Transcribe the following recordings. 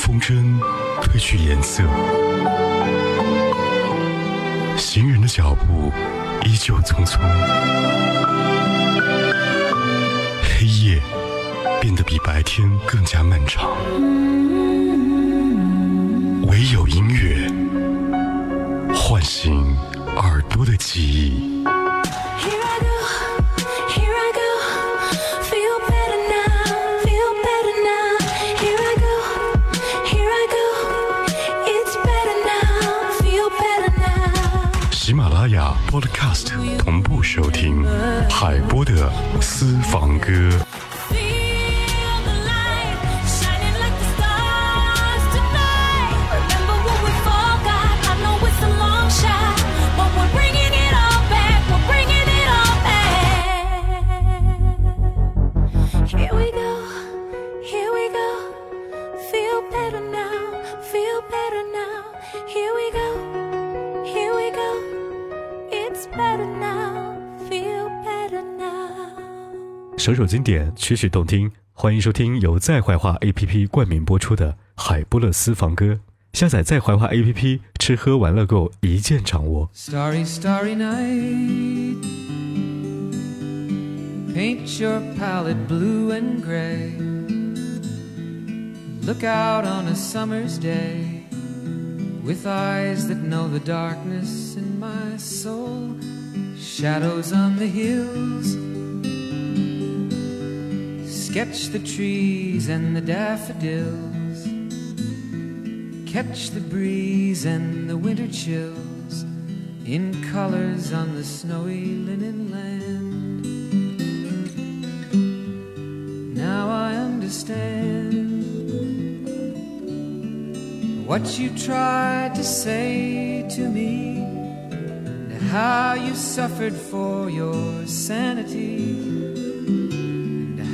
风筝褪去颜色，行人的脚步依旧匆匆，黑夜变得比白天更加漫长，唯有音乐唤醒耳朵的记忆。Cast 同步收听海波的私房歌。首首经典，曲曲动听，欢迎收听由在怀化 APP 冠名播出的《海波勒私房歌》。下载在怀化 APP，吃喝玩乐购一键掌握。Starry, starry night. Paint your palette blue and gray. Look out on a summer's day with eyes that know the darkness in my soul. Shadows on the hills. Sketch the trees and the daffodils. Catch the breeze and the winter chills in colors on the snowy linen land. Now I understand what you tried to say to me, and how you suffered for your sanity,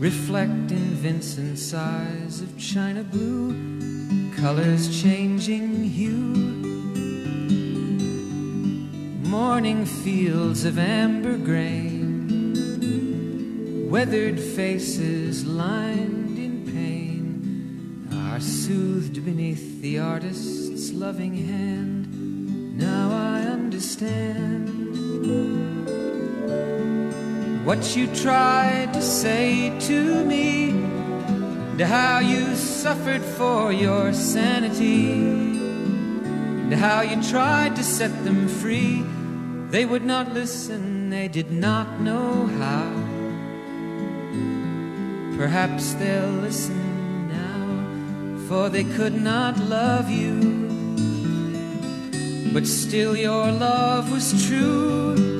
reflect in Vincent's eyes of china blue, colors changing hue. Morning fields of amber grain, weathered faces lined in pain, are soothed beneath the artist's loving hand. Now I understand what you tried to say to me, and how you suffered for your sanity, and how you tried to set them free. They would not listen, they did not know how. Perhaps they'll listen now, for they could not love you. But still, your love was true.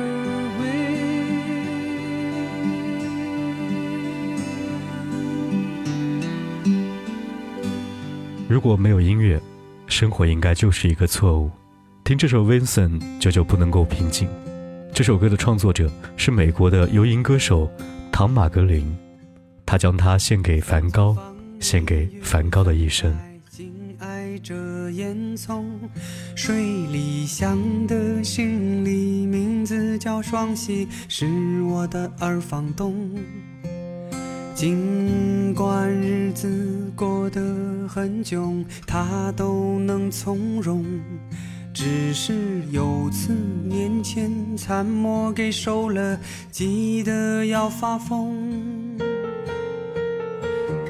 如果没有音乐，生活应该就是一个错误。听这首《Vincent》，久久不能够平静。这首歌的创作者是美国的游吟歌手唐·马格林，他将它献给梵高，献给梵高的一生。紧挨着烟囱，水里响的行李，名字叫双喜，是我的二房东。尽管日子过得很窘，他都能从容。只是有次年前参谋给收了，急得要发疯。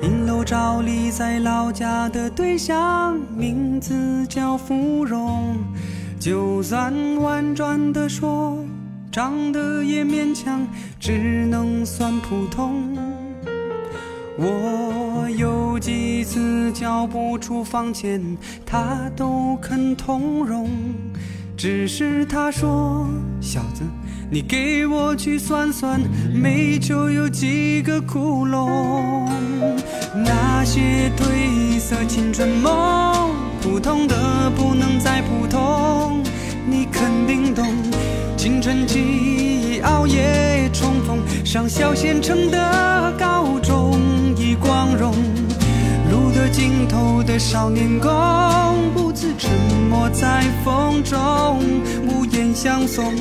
银楼照例在老家的对象，名字叫芙蓉。就算婉转的说，长得也勉强，只能算普通。我有几次交不出房钱，他都肯通融。只是他说：“小子，你给我去算算，煤球有几个窟窿？那些褪色青春梦，普通的不能再普通。你肯定懂，青春期熬夜冲锋，上小县城的高光荣。路的尽头的少年宫，不自沉默在风中，无言相送。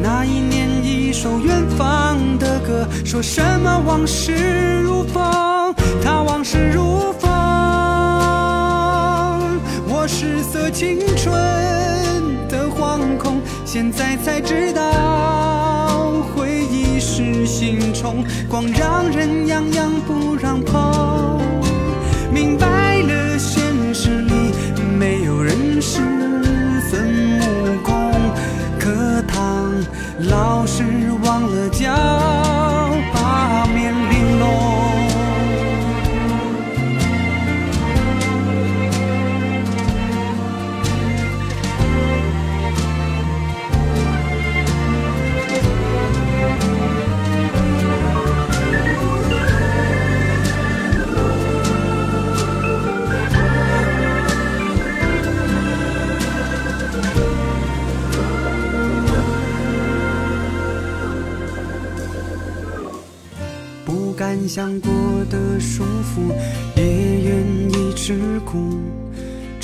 那一年，一首远方的歌，说什么往事如风，他往事如风。我失色青春的惶恐，现在才知道，是心虫，光让人痒痒不让碰。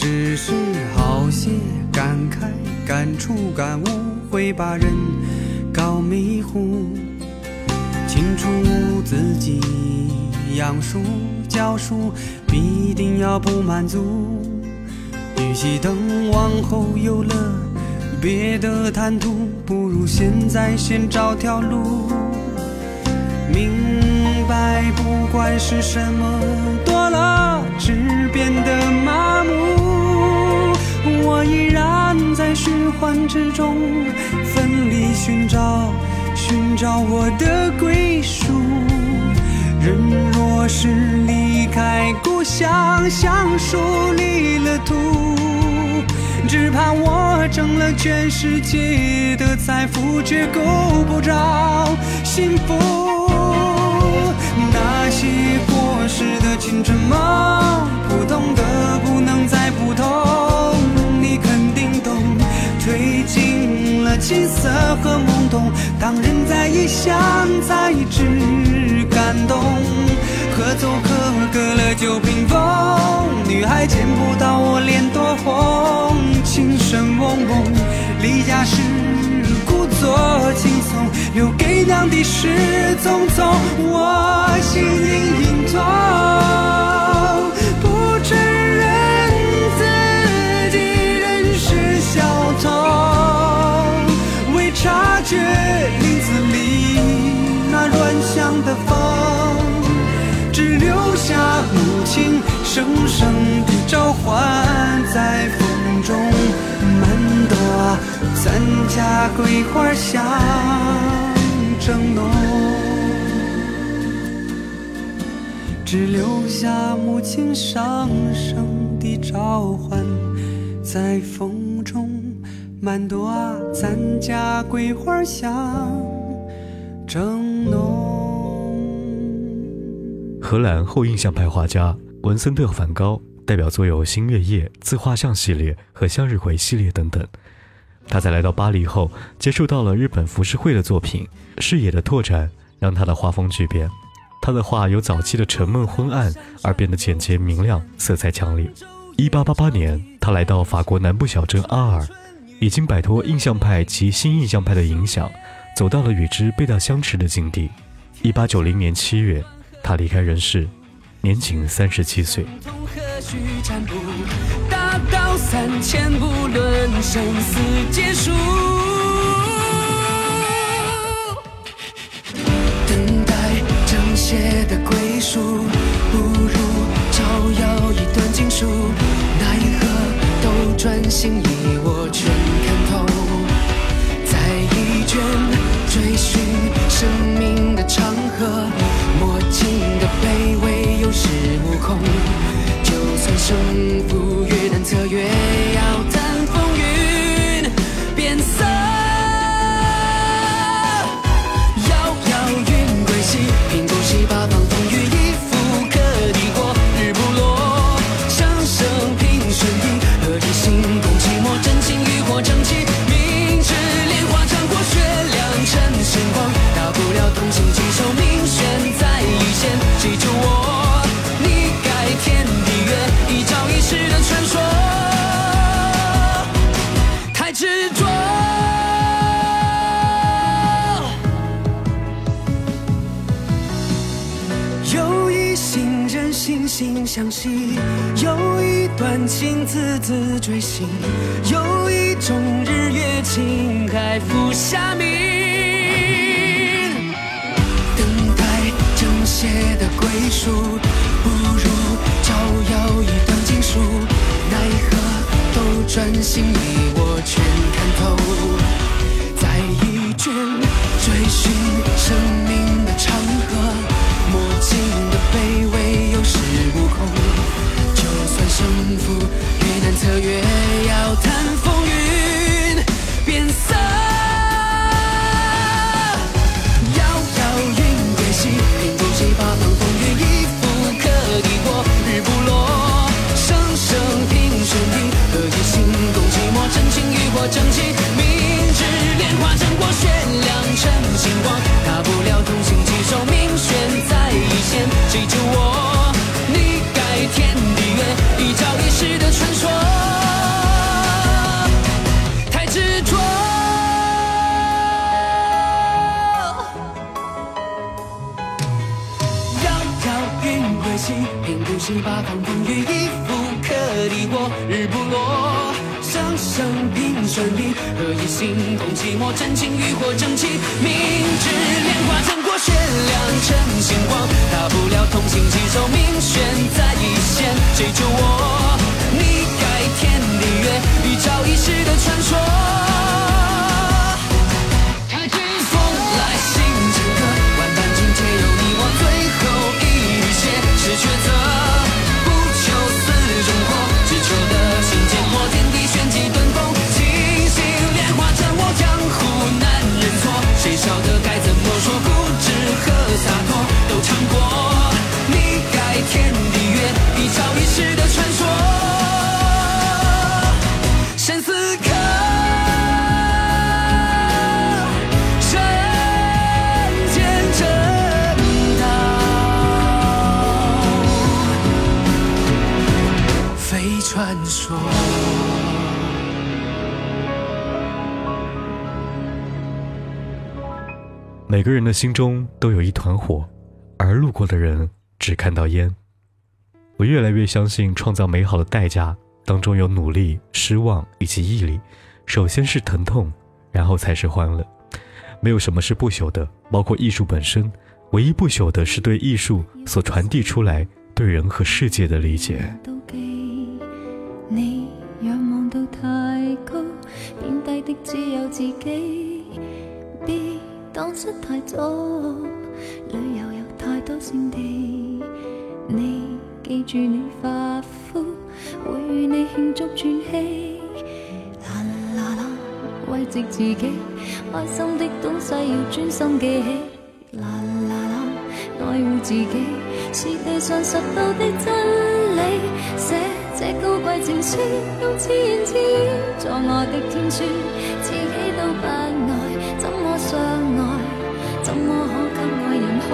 只是好些感慨、感触、感悟，会把人搞迷糊。清楚自己养书教书，必定要不满足。与其等往后有了别的谈吐，不如现在先找条路。明白，不管是什么多了，只变得麻木。我依然在循环之中，奋力寻找，寻找我的归属。人若是离开故乡，像树离了土，只怕我挣了全世界的财富，却够不着幸福。那些过时的青春梦，普通的不能再普通，你肯定懂。褪尽了青涩和懵懂，当人在异乡才知感动。合奏课隔了九屏风，女孩见不到我脸多红，琴声嗡嗡，离家时故作轻松，留给娘的是匆匆，我心隐隐痛，不承认自己仍是小童，未察觉林子里那乱响的风，只留下母亲声声的召唤在风中。满朵咱家桂花香正浓，只留下母亲声声的召唤在风中。满朵啊，咱家桂花香正浓。荷兰后印象派画家文森特·梵高代表作有《星月夜》、自画像系列和向日葵系列等等。他在来到巴黎后，接触到了日本浮世绘的作品，视野的拓展让他的画风巨变。他的画由早期的沉闷昏暗而变得简洁明亮，色彩强烈。一八八八年，他来到法国南部小镇阿尔，已经摆脱印象派及新印象派的影响，走到了与之背道相驰的境地。一八九零年七月，他离开人世，年仅三十七岁。大道三千不论生死劫数。等待正邪的归属，不如照耀一段经书。奈何斗转星移，我全看透。在一卷追寻生命的长河，莫情的卑微有恃情字字锥心，有一种日月情海浮霞明。等待正邪的归属，不如照耀一段经书。奈何斗转星移，我全看透。在一卷追寻生命的长河，莫情的卑微有恃无恐。胜负越难测，越要谈风云变色。遥遥云归西，平不息八方风雨亦复可抵过。日不落，生生平顺地，何以心共寂寞？真情与我争气，何以心共寂寞？真情欲火争气，明知莲花争过雪亮成星光，大不了同心携手，命悬在一线。谁救我，你改天地月，一朝一世的传说。每个人的心中都有一团火，而路过的人只看到烟。我越来越相信，创造美好的代价当中有努力、失望以及毅力。首先是疼痛，然后才是欢乐。没有什么是不朽的，包括艺术本身。唯一不朽的是对艺术所传递出来对人和世界的理解。只有自己。別蕩失太早，旅游有太多胜地。你记住你发肤会与你庆祝轉機。啦啦啦，慰藉自己，开心的东西要专心记起。啦啦啦，爱护自己是地上拾到的真理。写这高贵情书，用自言自语作我的天书，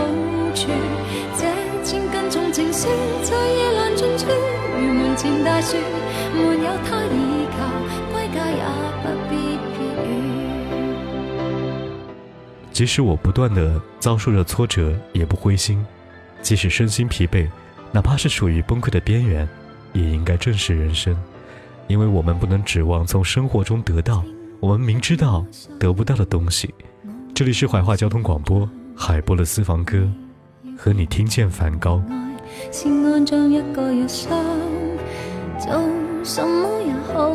好处？这千斤重情书在夜阑尽处，如门前大树，没有他倚靠，归家也不必撇雨。即使我不断的遭受着挫折，也不灰心；即使身心疲惫，哪怕是处于崩溃的边缘，也应该正视人生，因为我们不能指望从生活中得到我们明知道得不到的东西。这里是怀化交通广播，海波的私房歌，和你听见梵高。爱是按照一个日常，做什么也好，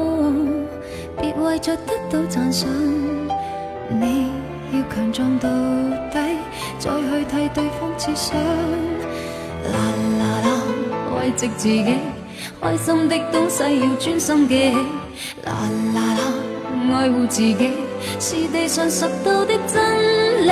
别为着得到赞赏。你要强壮到底，再去替对方设想。啦啦啦，慰藉自己，开心的东西要专心记起。啦啦啦，爱护自己是地上拾到的真理。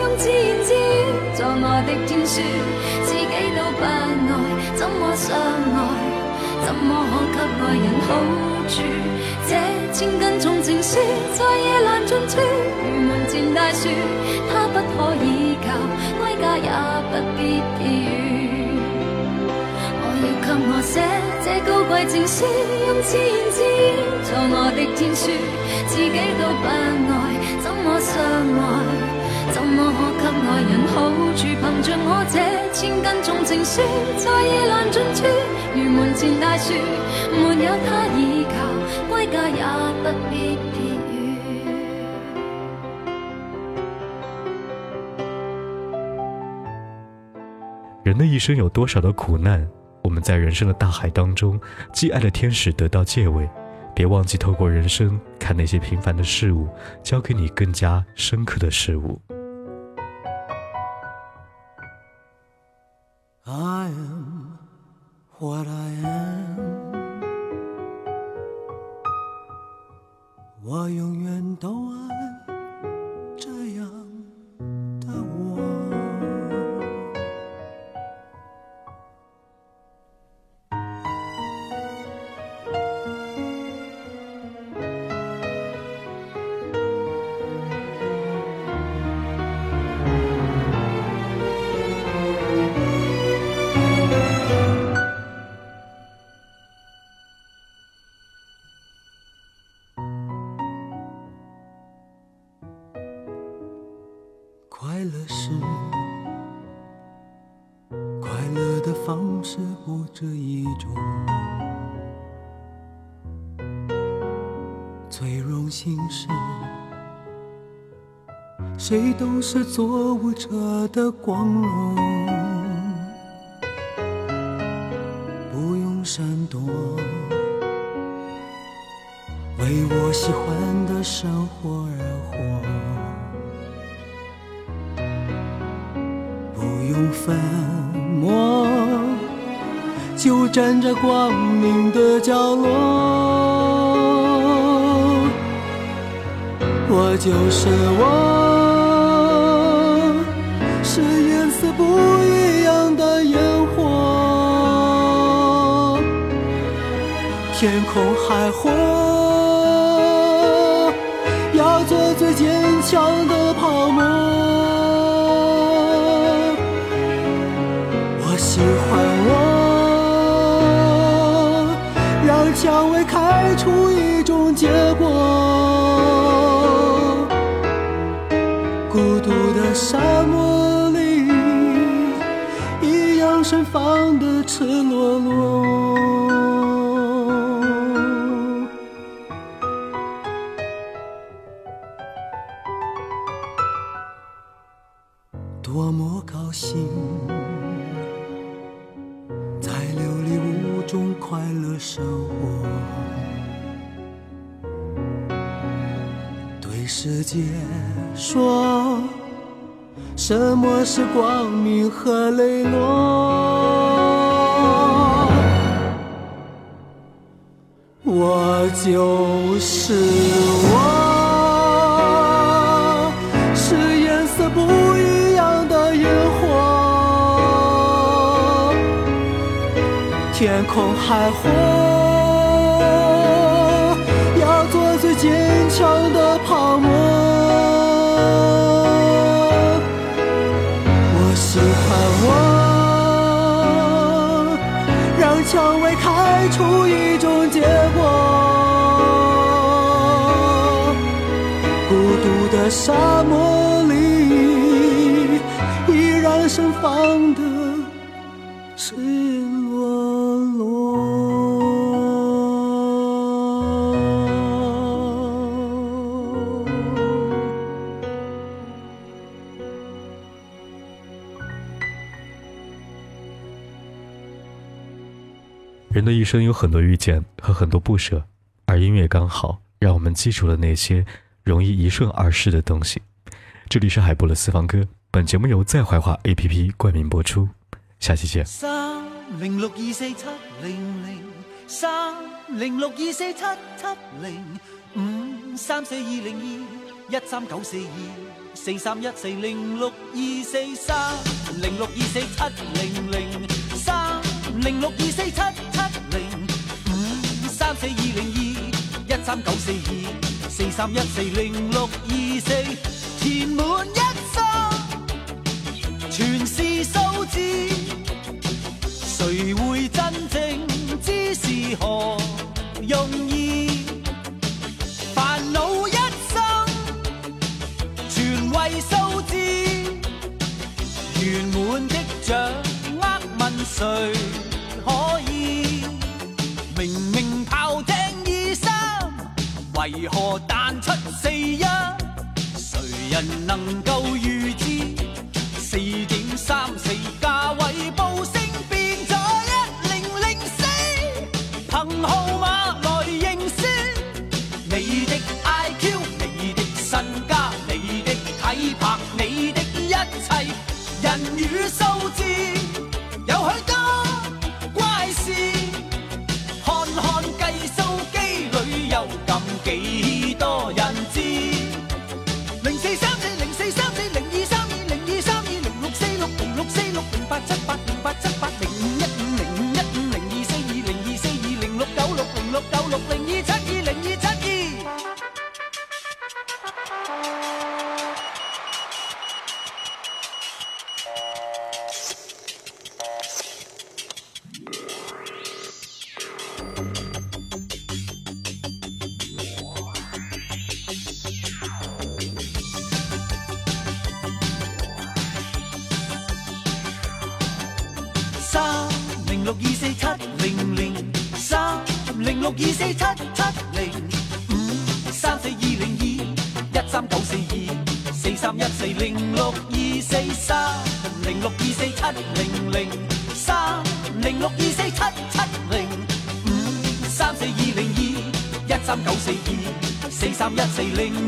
用自言自语作我的天书，自己都不爱，怎么相爱？怎么可给爱人好处？这千斤重情书在夜阑尽处，如门前大树，它不可倚靠，归家也不必避雨。我要给我写这高贵情书，用自言自语作我的天书，自己都不爱，怎么相爱？怎么可给爱人好处？凭着我这千斤重情书，在夜阑尽处，如门前大树，没有他倚靠，归家也不必撇雨。人的一生有多少的苦难？我们在人生的大海当中，既爱的天使得到借位，别忘记透过人生看那些平凡的事物，教给你更加深刻的事物。方式不止一种，最荣幸是，谁都是做舞者的光荣，站在光明的角落。我就是我，是颜色不一样的烟火，天空海阔，多么高兴，在琉璃屋中快乐生活。对世界说，什么是光明和磊落？我就是我，空海阔。要做最坚强的泡沫。我喜欢我，让蔷薇开出一种结果。孤独的沙的一生有很多遇见和很多不舍，而音乐刚好让我们记住了那些容易一瞬而逝的东西。这里是海波的私房歌，本节目由在怀化 APP 冠名播出，下期见。三零六二四七零零三零六二四七七零五三四二零二一三九四二四三一四零六二四三零六二四七零零三零六二四七七四二零二一三九四二四三一四零六二四填满一生全是数字。谁会真正知是何用意？烦恼一生全为数字，圆满的掌握问谁可以？为何弹出四一？谁人能夠九六零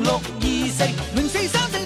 六二四零四三四。零四三